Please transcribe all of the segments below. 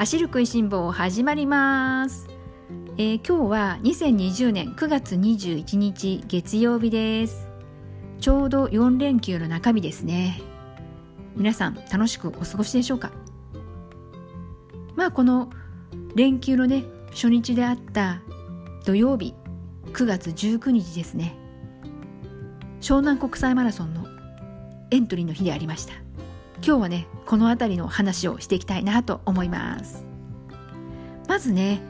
走る食いしん坊始まります、えー今日は2020年9月21日月曜日です。ちょうど4連休の中日ですね。皆さん楽しくお過ごしでしょうか？まあこの連休のね初日であった土曜日9月19日ですね。湘南国際マラソンのエントリーの日でありました。今日はねこの辺りの話をしていきたいなと思います。まずね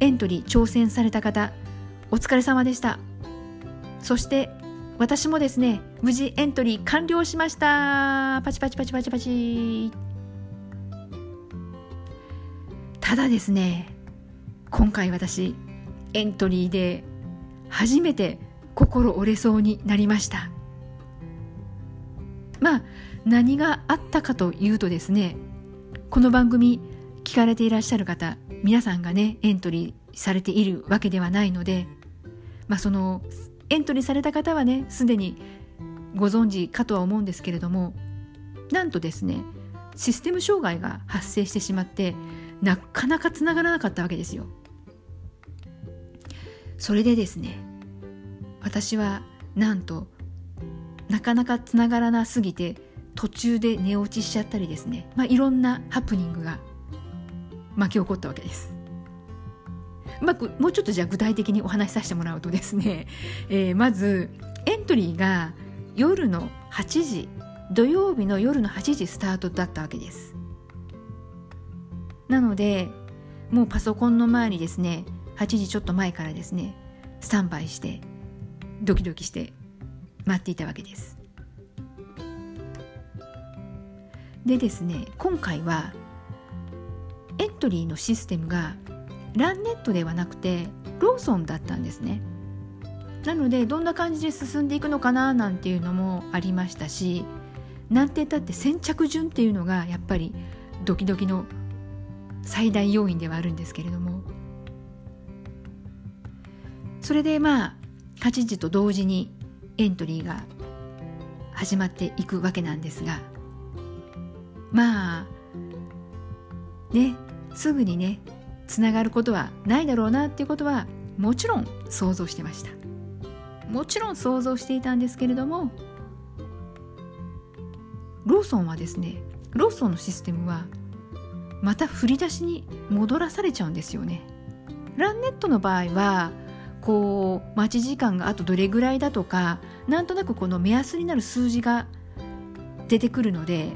エントリー挑戦された方お疲れ様でした。そして私もですね無事エントリー完了しました。パチパチパチパチパチ。ただですね今回私エントリーで初めて心折れそうになりました。何があったかというとですねこの番組聞かれていらっしゃる方皆さんがねエントリーされているわけではないのでまあそのエントリーされた方はねすでにご存知かとは思うんですけれどもなんとですねシステム障害が発生してしまってなかなかつながらなかったわけですよ。それでですね私はなんとなかなかつながらなすぎて途中で寝落ちしちゃったりですね、まあ、いろんなハプニングが巻き起こったわけです。まあ、もうちょっとじゃあ具体的にお話しさせてもらうとですね、えーまずエントリーが夜の8時土曜日の夜の8時スタートだったわけです。なのでもうパソコンの前にですね8時ちょっと前からですねスタンバイしてドキドキして待っていたわけです。でですね今回はエントリーのシステムがランネットではなくてローソンだったんですね。なのでどんな感じで進んでいくのかななんていうのもありましたしなんて言ったって先着順っていうのがやっぱりドキドキの最大要因ではあるんですけれども。それでまあ8時と同時にエントリーが始まっていくわけなんですがまあねすぐにねつながることはないだろうなっていうことはもちろん想像してました。もちろん想像していたんですけれどもローソンはですねローソンのシステムはまた振り出しに戻らされちゃうんですよね。ランネットの場合はこう待ち時間があとどれぐらいだとかなんとなくこの目安になる数字が出てくるので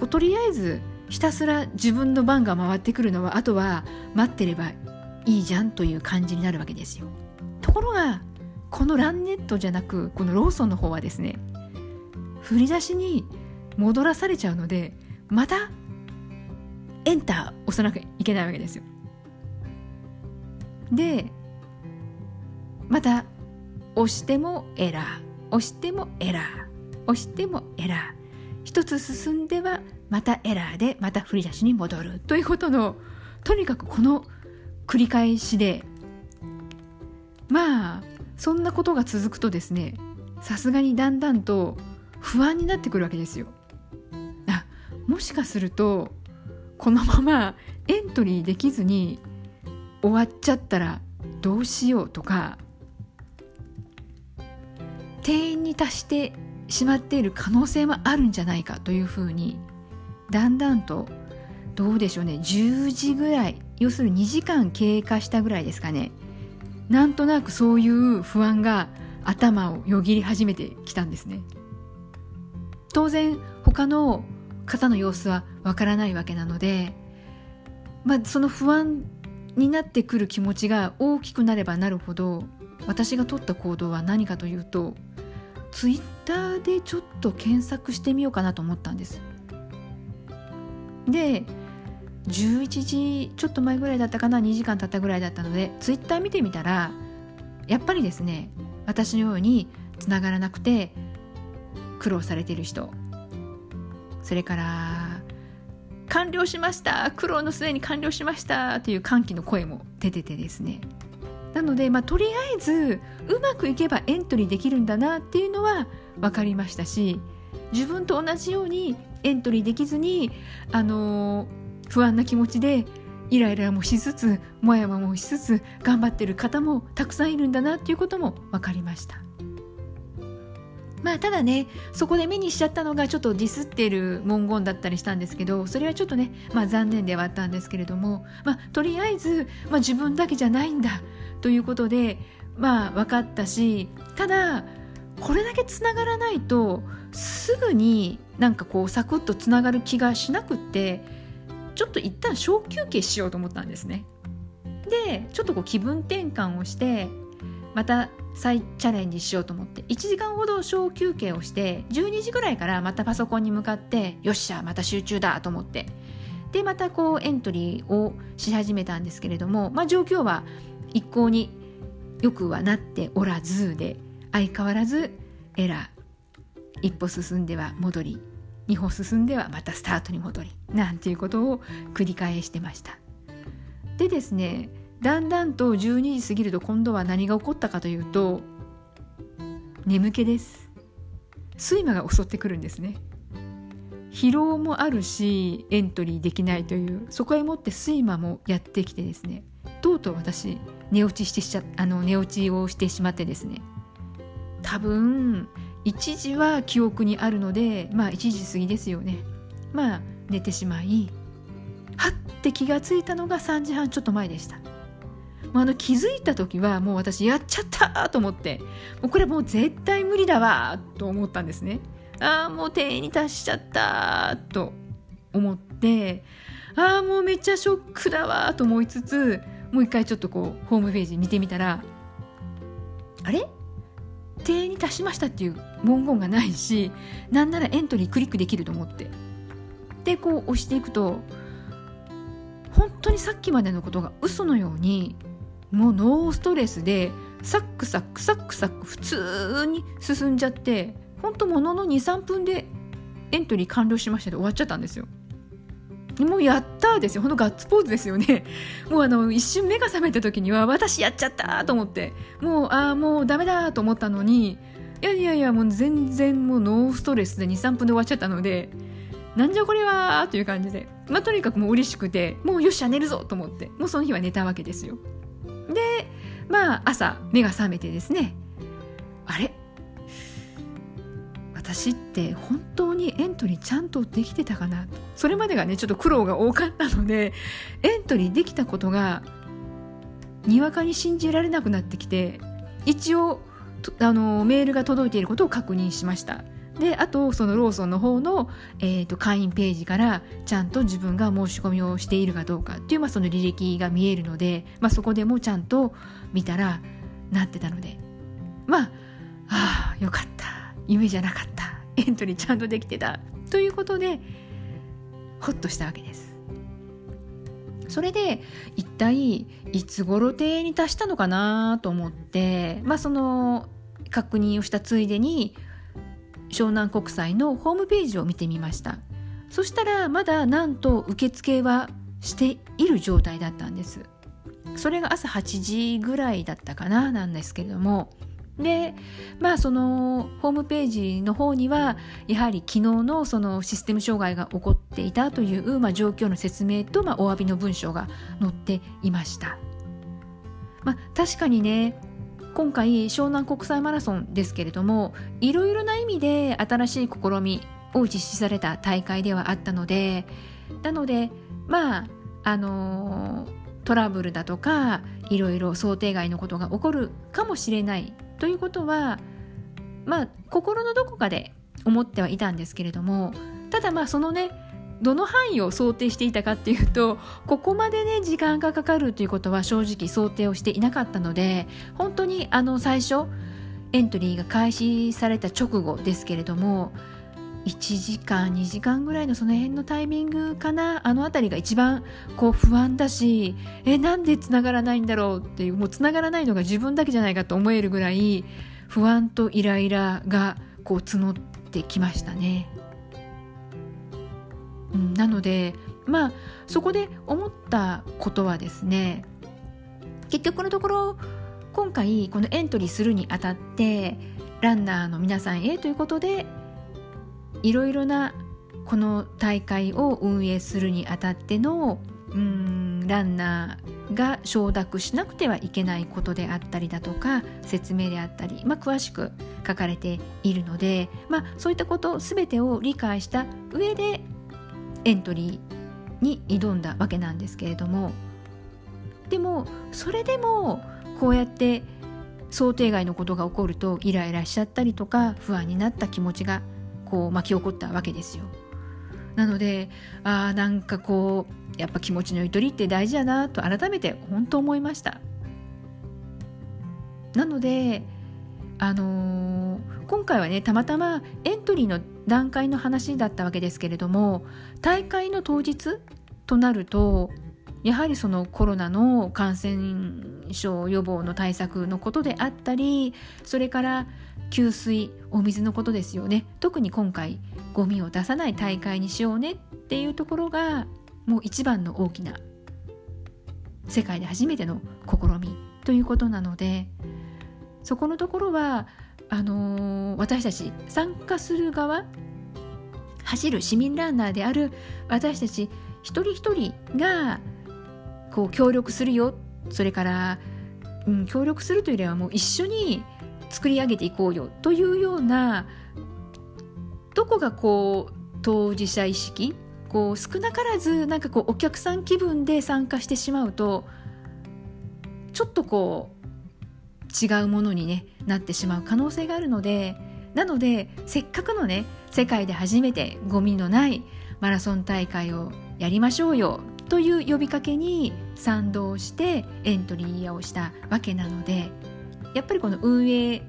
こうとりあえずひたすら自分の番が回ってくるのはあとは待ってればいいじゃんという感じになるわけですよ。ところがこのランネットじゃなくこのローソンの方はですね振り出しに戻らされちゃうのでまたエンター押さなきゃいけないわけですよ。でまた押してもエラー押してもエラー押してもエラー。一つ進んではまたエラーでまた振り出しに戻るということのとにかくこの繰り返しでまあそんなことが続くとですねさすがにだんだんと不安になってくるわけですよ。あもしかするとこのままエントリーできずに終わっちゃったらどうしようとか定員に達してしまっている可能性もあるんじゃないかというふうにだんだんとどうでしょうね。10時ぐらい要するに2時間経過したぐらいですかね。なんとなくそういう不安が頭をよぎり始めてきたんですね。当然他の方の様子はわからないわけなので、まあ、その不安になってくる気持ちが大きくなればなるほど私が取った行動は何かというとツイッターでちょっと検索してみようかなと思ったんです。で11時ちょっと前ぐらいだったかな2時間経ったぐらいだったのでツイッター見てみたらやっぱりですね私のようにつながらなくて苦労されてる人。それから完了しました。苦労の末に完了しました。という歓喜の声も出ててですね。なので、まあ、とりあえずうまくいけばエントリーできるんだなっていうのは分かりましたし自分と同じようにエントリーできずに、あのー不安な気持ちでイライラもしつつもやもやもしつつ頑張ってる方もたくさんいるんだなっていうことも分かりました。まあただねそこで目にしちゃったのがちょっとディスってる文言だったりしたんですけどそれはちょっとね、まあ、残念ではあったんですけれども、まあ、とりあえず、まあ、自分だけじゃないんだ。ということでまあ分かったしただこれだけつながらないとすぐになんかこうサクッとつながる気がしなくってちょっと一旦小休憩しようと思ったんですね。でちょっとこう気分転換をしてまた再チャレンジしようと思って1時間ほど小休憩をして12時ぐらいからまたパソコンに向かってよっしゃまた集中だと思って。でまたこうエントリーをし始めたんですけれども、まあ、状況は一向によくはなっておらずで相変わらずエラー。一歩進んでは戻り2歩進んではまたスタートに戻りなんていうことを繰り返してました。でですねだんだんと12時過ぎると今度は何が起こったかというと眠気です。睡魔が襲ってくるんですね。疲労もあるしエントリーできないというそこへもって睡魔もやってきてですね。とうとう私寝落ちしてしちゃあの寝落ちをしてしまってですね。多分1時は記憶にあるのでまあ1時過ぎですよね。まあ寝てしまいはって気がついたのが3時半ちょっと前でした。あの気づいた時はもう私やっちゃったと思ってもうこれもう絶対無理だわと思ったんですね。ああもう定に達しちゃったと思ってああもうめっちゃショックだわと思いつつもう一回ちょっとこうホームページ見てみたらあれ？定に達しましたっていう文言がないしなんならエントリークリックできると思ってでこう押していくと本当にさっきまでのことが嘘のようにもうノーストレスでサックサックサックサック普通に進んじゃって本当ものの23分でエントリー完了しましたで終わっちゃったんですよ。もうやったですよ。ほんとガッツポーズですよね。もうあの、一瞬目が覚めた時には、私やっちゃったと思って、もう、ああ、もうダメだと思ったのに、いやいやいや、もう全然もうノーストレスで2、3分で終わっちゃったので、なんじゃこれはという感じで、まあ、とにかくもう嬉しくて、もうよっしゃ寝るぞと思って、もうその日は寝たわけですよ。で、まあ、朝、目が覚めてですね、あれ？私って本当にエントリーちゃんとできてたかな。それまでがねちょっと苦労が多かったのでエントリーできたことがにわかに信じられなくなってきて一応あのメールが届いていることを確認しました。であとそのローソンの方の、えーと、会員ページからちゃんと自分が申し込みをしているかどうかっていう、まあ、その履歴が見えるので、まあ、そこでもちゃんと見たらなってたので。まああよかった。夢じゃなかった。エントリーちゃんとできてた。ということでホッとしたわけです。それで一体いつ頃定に達したのかなと思ってまあその確認をしたついでに湘南国際のホームページを見てみました。そしたらまだなんと受付はしている状態だったんです。それが朝8時ぐらいだったかななんですけれども。でまあそのホームページの方にはやはり昨日のそのシステム障害が起こっていたという、まあ、状況の説明と、まあ、お詫びの文章が載っていました、まあ、確かにね今回湘南国際マラソンですけれどもいろいろな意味で新しい試みを実施された大会ではあったのでなのでまああのトラブルだとかいろいろ想定外のことが起こるかもしれないということはまあ心のどこかで思ってはいたんですけれどもただまあそのねどの範囲を想定していたかっていうとここまでね時間がかかるということは正直想定をしていなかったので本当にあの最初エントリーが開始された直後ですけれども1時間2時間ぐらいのその辺のタイミングかな？あの辺りが一番こう不安だしえなんでつながらないんだろうっていうもうつながらないのが自分だけじゃないかと思えるぐらい不安とイライラがこう募ってきましたね。うん、なのでまあそこで思ったことはですね結局のところ今回このエントリーするにあたってランナーの皆さんへということでいろいろなこの大会を運営するにあたってのうんランナーが承諾しなくてはいけないことであったりだとか説明であったり、まあ、詳しく書かれているので、まあ、そういったこと全てを理解した上でエントリーに挑んだわけなんですけれども。でもそれでもこうやって想定外のことが起こるとイライラしちゃったりとか不安になった気持ちがこう巻き起こったわけですよ。なのでああなんかこうやっぱ気持ちのゆとりって大事だなと改めて本当思いましたなのであのー、今回はねたまたまエントリーの段階の話だったわけですけれども大会の当日となるとやはりそのコロナの感染症予防の対策のことであったりそれから給水お水のことですよね。特に今回ゴミを出さない大会にしようねっていうところがもう一番の大きな世界で初めての試みということなのでそこのところはあのー、私たち参加する側走る市民ランナーである私たち一人一人がこう協力するよ。それから、うん、協力するというよりはもう一緒に作り上げていこうよというようなどこがこう当事者意識こう少なからずなんかこうお客さん気分で参加してしまうとちょっとこう違うものに、ね、なってしまう可能性があるのでなのでせっかくのね世界で初めてゴミのないマラソン大会をやりましょうよという呼びかけに賛同してエントリーをしたわけなのでやっぱりこの運営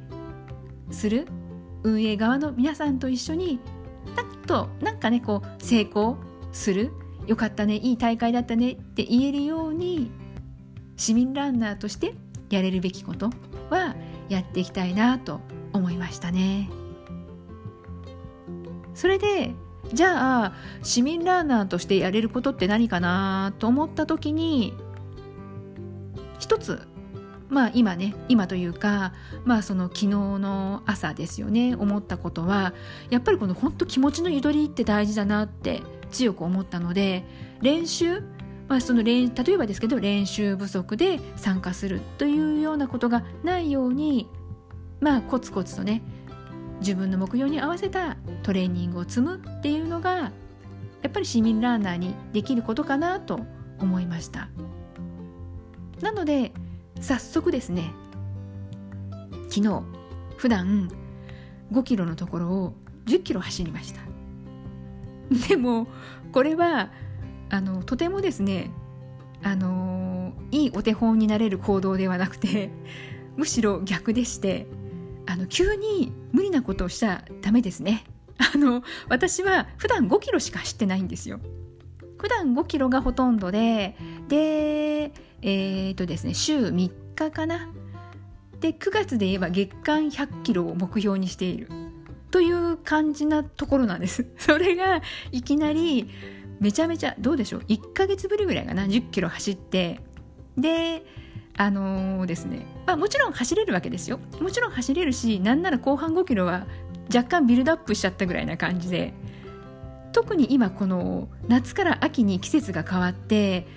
する運営側の皆さんと一緒にパッとなんかねこう成功するよかったねいい大会だったねって言えるように市民ランナーとしてやれるべきことはやっていきたいなと思いましたね。それでじゃあ市民ランナーとしてやれることって何かなと思った時に一つまあ今ね今というかまあその昨日の朝ですよね思ったことはやっぱりこの本当気持ちのゆとりって大事だなって強く思ったので練習まあ、その例えばですけど練習不足で参加するというようなことがないようにまあコツコツとね自分の目標に合わせたトレーニングを積むっていうのがやっぱり市民ランナーにできることかなと思いました。なので早速ですね。昨日普段5キロのところを10キロ走りました。でもこれはあのとてもですねあのいいお手本になれる行動ではなくてむしろ逆でしてあの急に無理なことをしちゃダメですね。あの私は普段5キロしか走ってないんですよ。普段5キロがほとんどででえー、とですね週3日かな。で9月で言えば月間100キロを目標にしているという感じなところなんです。それがいきなりめちゃめちゃどうでしょう？1ヶ月ぶりぐらいかな？10キロ走って。であのー、ですね、まあ、もちろん走れるわけですよ。もちろん走れるしなんなら後半5キロは若干ビルドアップしちゃったぐらいな感じで。特に今この夏から秋に季節が変わって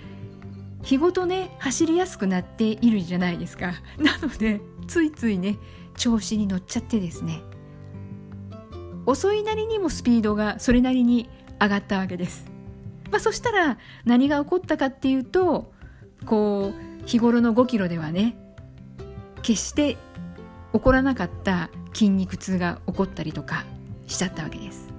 日ごとね走りやすくなっているじゃないですか。なのでついついね調子に乗っちゃってですね。遅いなりにもスピードがそれなりに上がったわけです、まあ、そしたら何が起こったかっていうとこう日頃の5キロではね決して起こらなかった筋肉痛が起こったりとかしちゃったわけです。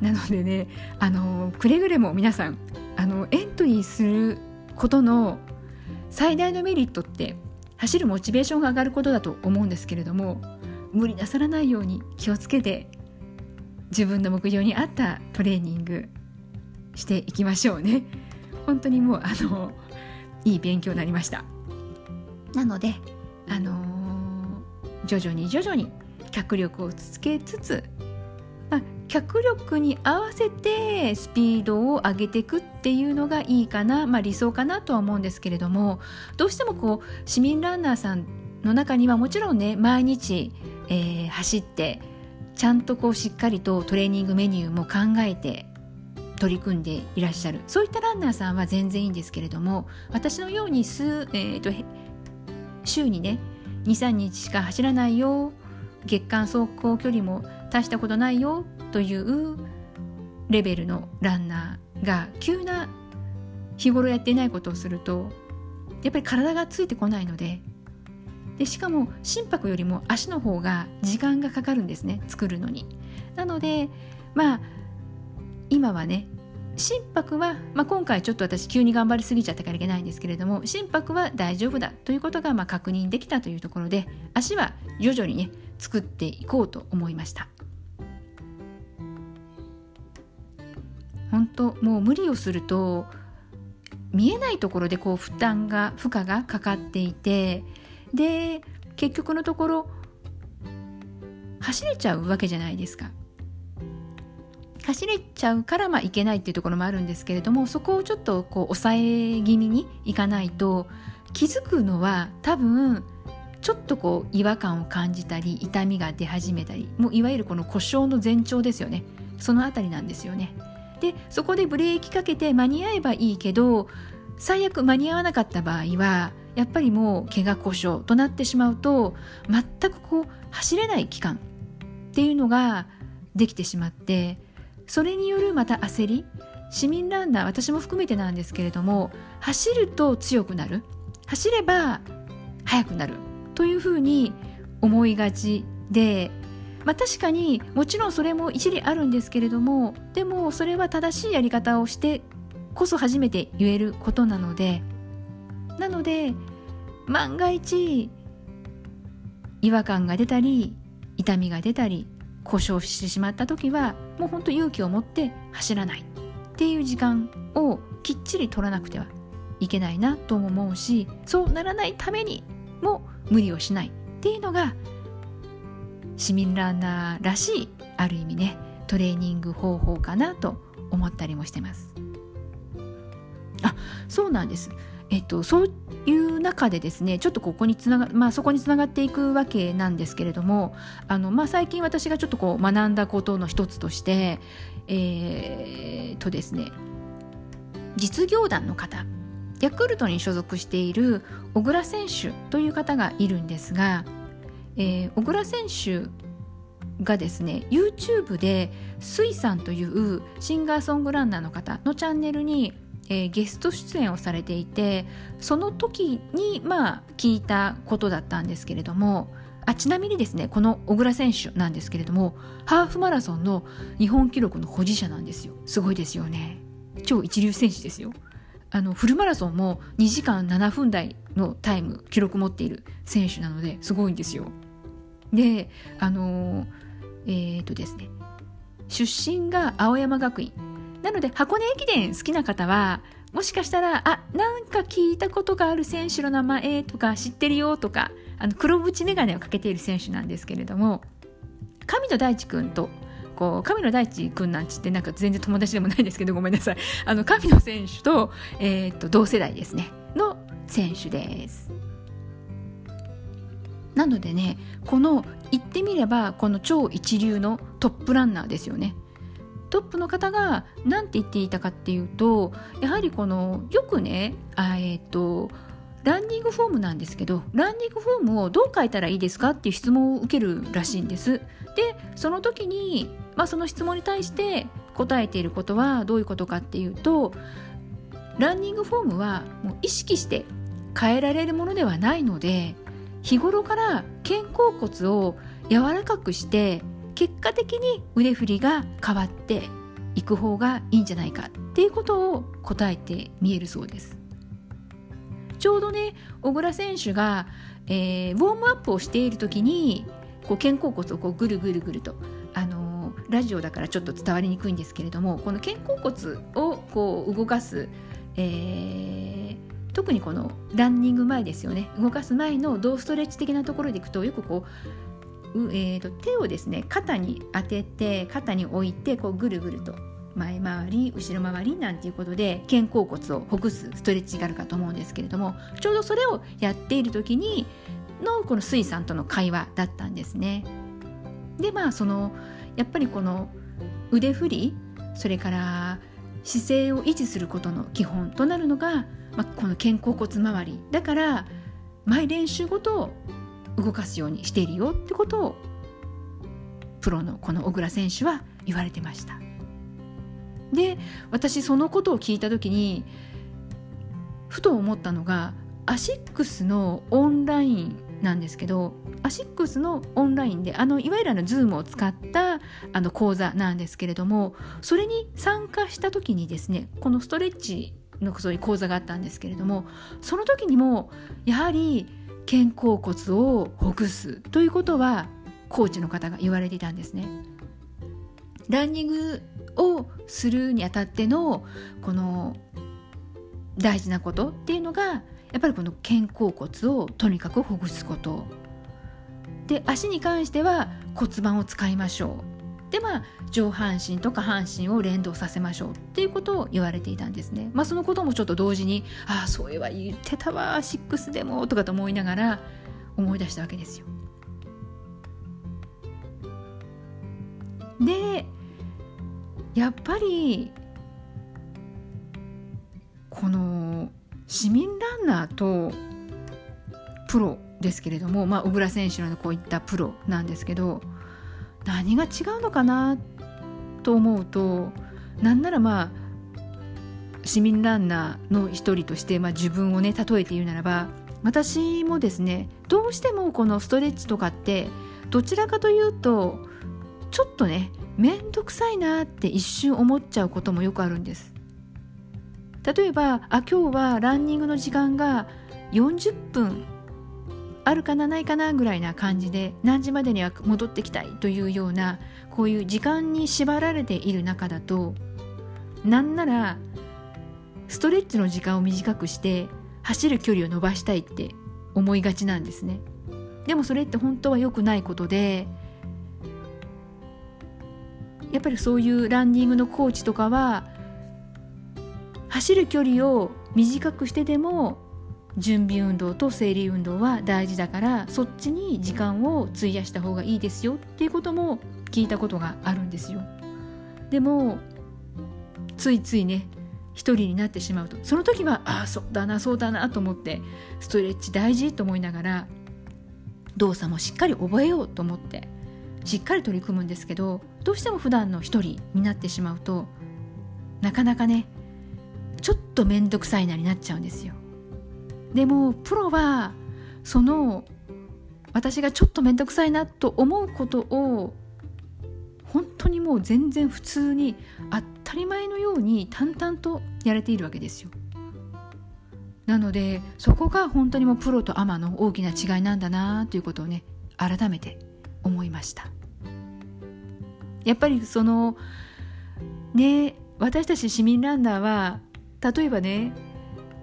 なのでねあのくれぐれも皆さんあのエントリーすることの最大のメリットって走るモチベーションが上がることだと思うんですけれども無理なさらないように気をつけて自分の目標に合ったトレーニングしていきましょうね。本当にもうあのいい勉強になりました。なのであのー、徐々に徐々に脚力をつけつつ脚力に合わせてスピードを上げていくっていうのがいいかな、まあ、理想かなとは思うんですけれどもどうしてもこう市民ランナーさんの中にはもちろんね毎日、えー、走ってちゃんとこうしっかりとトレーニングメニューも考えて取り組んでいらっしゃる。そういったランナーさんは全然いいんですけれども私のように数、えーと、週にね23日しか走らないよ。月間走行距離も達したことないよ。というレベルのランナーが急な日頃やっていないことをするとやっぱり体がついてこないのででしかも心拍よりも足の方が時間がかかるんですね作るのに。なのでまあ今はね心拍は、まあ、今回ちょっと私急に頑張りすぎちゃったからいけないんですけれども心拍は大丈夫だということがまあ確認できたというところで足は徐々にね作っていこうと思いました。本当もう無理をすると見えないところでこう負担が負荷がかかっていてで結局のところ走れちゃうわけじゃないですか。走れちゃうからまあいけないっていうところもあるんですけれどもそこをちょっとこう抑え気味にいかないと気づくのは多分ちょっとこう違和感を感じたり痛みが出始めたりもういわゆるこの故障の前兆ですよね。そのあたりなんですよね。でそこでブレーキかけて間に合えばいいけど最悪間に合わなかった場合はやっぱりもう怪我故障となってしまうと全くこう走れない期間っていうのができてしまってそれによるまた焦り市民ランナー私も含めてなんですけれども走ると強くなる。走れば速くなるというふうに思いがちでまあ、確かにもちろんそれも一理あるんですけれどもでもそれは正しいやり方をしてこそ初めて言えることなのでなので万が一違和感が出たり痛みが出たり故障してしまった時はもうほんと勇気を持って走らない。っていう時間をきっちり取らなくてはいけないなとも思うしそうならないためにも無理をしない。っていうのが市民ランナーらしいある意味ねトレーニング方法かなと思ったりもしてます。あそうなんです。えっと、そういう中でですねちょっとここにつなが、まあ、そこにつながっていくわけなんですけれどもあの、まあ、最近私がちょっとこう学んだことの一つとしてえー、とですね実業団の方ヤクルトに所属している小倉選手という方がいるんですがえー、小倉選手がですね YouTube でスイさんというシンガーソングランナーの方のチャンネルに、えー、ゲスト出演をされていてその時にまあ聞いたことだったんですけれどもあちなみにですねこの小倉選手なんですけれどもハーフマラソンの日本記録の保持者なんですよ。すごいですよね。超一流選手ですよ。あのフルマラソンも2時間7分台のタイム記録持っている選手なのですごいんですよ。であのえっ、とですね出身が青山学院。なので箱根駅伝好きな方はもしかしたらあなんか聞いたことがある選手の名前とか知ってるよとかあの黒縁眼鏡をかけている選手なんですけれども神野大地君とこう神野大地君なんちってなんか全然友達でもないんですけどごめんなさい。あの神野選手と,、えー、と同世代ですね。の選手です。なのでねこの言ってみればこの超一流のトップランナーですよね。トップの方が何て言っていたかっていうとやはりこのよくねあえっ、ー、とランニングフォームなんですけどランニングフォームをどう書いたらいいですかっていう質問を受けるらしいんです。でその時に、まあ、その質問に対して答えていることはどういうことかっていうとランニングフォームはもう意識して変えられるものではないので日頃から肩甲骨を柔らかくして結果的に腕振りが変わっていく方がいいんじゃないかっていうことを答えて見えるそうです。ちょうどね小倉選手が、えー、ウォームアップをしている時にこう肩甲骨をこうぐるぐるぐるとあのー、ラジオだからちょっと伝わりにくいんですけれどもこの肩甲骨をこう動かす、えー特にこのランニング前ですよね動かす前の胴ストレッチ的なところでいくとよくこうえーと、手をですね肩に当てて肩に置いてこうぐるぐると前回り後ろ回りなんていうことで肩甲骨をほぐすストレッチがあるかと思うんですけれどもちょうどそれをやっている時にのこの水さんとの会話だったんですね。でまあそのやっぱりこの腕振りそれから姿勢を維持することの基本となるのが、まあ、この肩甲骨周り。だから毎練習ごと動かすようにしているよってことをプロのこの小倉選手は言われてました。で私そのことを聞いた時にふと思ったのがアシックスのオンラインなんですけどアシックスのオンラインであのいわゆるあの Zoom を使ったあの講座なんですけれどもそれに参加した時にですねこのストレッチのそういう講座があったんですけれどもその時にもやはり肩甲骨をほぐすということはコーチの方が言われていたんですね。ランニングをするにあたってのこの大事なことっていうのがやっぱりこの肩甲骨をとにかくほぐすことで足に関しては骨盤を使いましょうでまあ上半身と下半身を連動させましょうっていうことを言われていたんですね。まあそのこともちょっと同時にああそういえば言ってたわシックスでもとかと思いながら思い出したわけですよ。でやっぱりこの市民ランナーとプロですけれども、まあ、小倉選手のこういったプロなんですけど何が違うのかなと思うとなんならまあ市民ランナーの一人として、まあ、自分をね例えて言うならば私もですねどうしてもこのストレッチとかってどちらかというとちょっとね面倒くさいなって一瞬思っちゃうこともよくあるんです。例えばあ今日はランニングの時間が40分あるかなないかなぐらいな感じで何時までには戻ってきたいというようなこういう時間に縛られている中だとなんならストレッチの時間を短くして走る距離を伸ばしたいって思いがちなんですね。でもそれって本当は良くないことでやっぱりそういうランニングのコーチとかは走る距離を短くしてでも準備運動と生理運動は大事だからそっちに時間を費やした方がいいですよっていうことも聞いたことがあるんですよ。でもついついね一人になってしまうとその時はああそうだなそうだなと思ってストレッチ大事と思いながら動作もしっかり覚えようと思ってしっかり取り組むんですけどどうしても普段の一人になってしまうとなかなかねちょっと面倒くさいなになっちゃうんですよ。でもプロはその私がちょっと面倒くさいなと思うことを本当にもう全然普通に当たり前のように淡々とやれているわけですよ。なのでそこが本当にもうプロとアマの大きな違いなんだなということをね改めて思いました。やっぱりそのね私たち市民ランナーは例えばね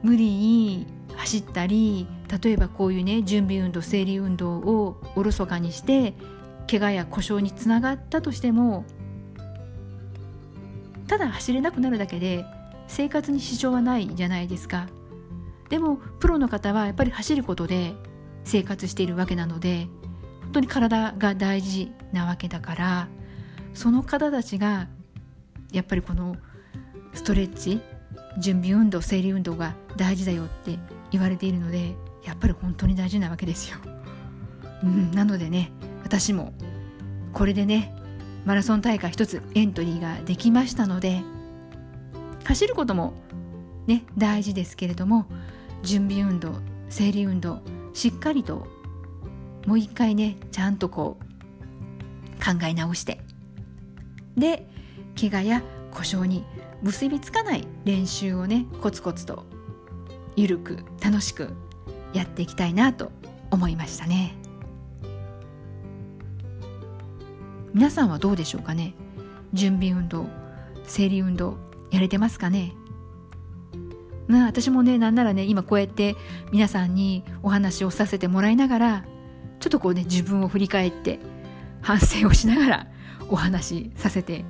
無理に走ったり例えばこういうね準備運動生理運動をおろそかにして怪我や故障につながったとしてもただ走れなくなるだけで生活に支障はないじゃないですか。でもプロの方はやっぱり走ることで生活しているわけなので本当に体が大事なわけだからその方たちがやっぱりこのストレッチ準備運動生理運動が大事だよって言われているのでやっぱり本当に大事なわけですよ。うん、なのでね私もこれでねマラソン大会一つエントリーができましたので走ることもね大事ですけれども準備運動生理運動しっかりともう一回ねちゃんとこう考え直してで怪我や故障に結びつかない練習をねコツコツとゆるく楽しくやっていきたいなと思いましたね。皆さんはどうでしょうかね？準備運動生理運動やれてますかね？まあ私もねなんならね今こうやって皆さんにお話をさせてもらいながらちょっとこうね自分を振り返って反省をしながらお話しさせて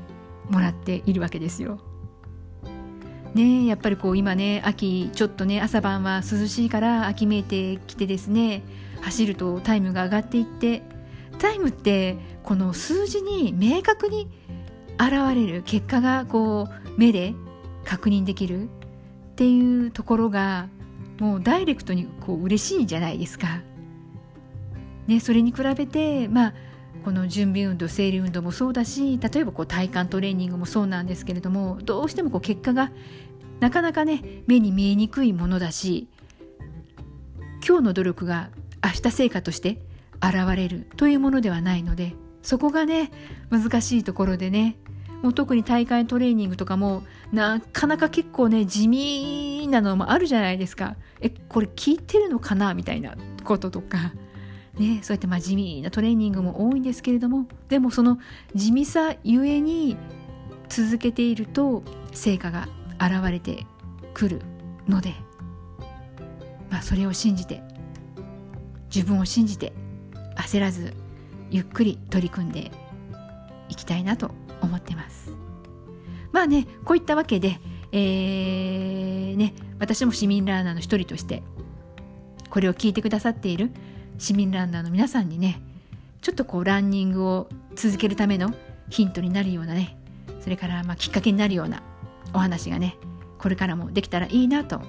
もらっているわけですよ。ねやっぱりこう今ね秋ちょっとね朝晩は涼しいから秋めいてきてですね走るとタイムが上がっていってタイムってこの数字に明確に現れる結果がこう目で確認できるっていうところがもうダイレクトにこう嬉しいじゃないですか。ね、それに比べて、まあ、この準備運動生理運動もそうだし例えばこう体幹トレーニングもそうなんですけれどもどうしてもこう結果がなかなかね目に見えにくいものだし今日の努力が明日成果として現れるというものではないのでそこがね難しいところでねもう特に大会トレーニングとかもなかなか結構ね地味なのもあるじゃないですか。えこれ聞いてるのかな？みたいなこととか。ねそうやってまあ地味なトレーニングも多いんですけれどもでもその地味さゆえに続けていると成果が現れてくるので、まあ、それを信じて自分を信じて焦らずゆっくり取り組んでいきたいなと思ってます。まあねこういったわけで、えー、ね、私も市民ランナーの一人としてこれを聞いてくださっている市民ランナーの皆さんにねちょっとこうランニングを続けるためのヒントになるようなねそれからまあきっかけになるようなお話がねこれからもできたらいいなと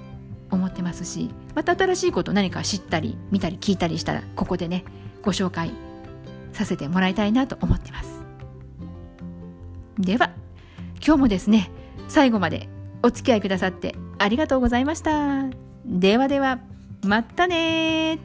思ってますしまた新しいこと何か知ったり見たり聞いたりしたらここでねご紹介させてもらいたいなと思ってます。では今日もですね最後までお付き合いくださってありがとうございました。ではではまたね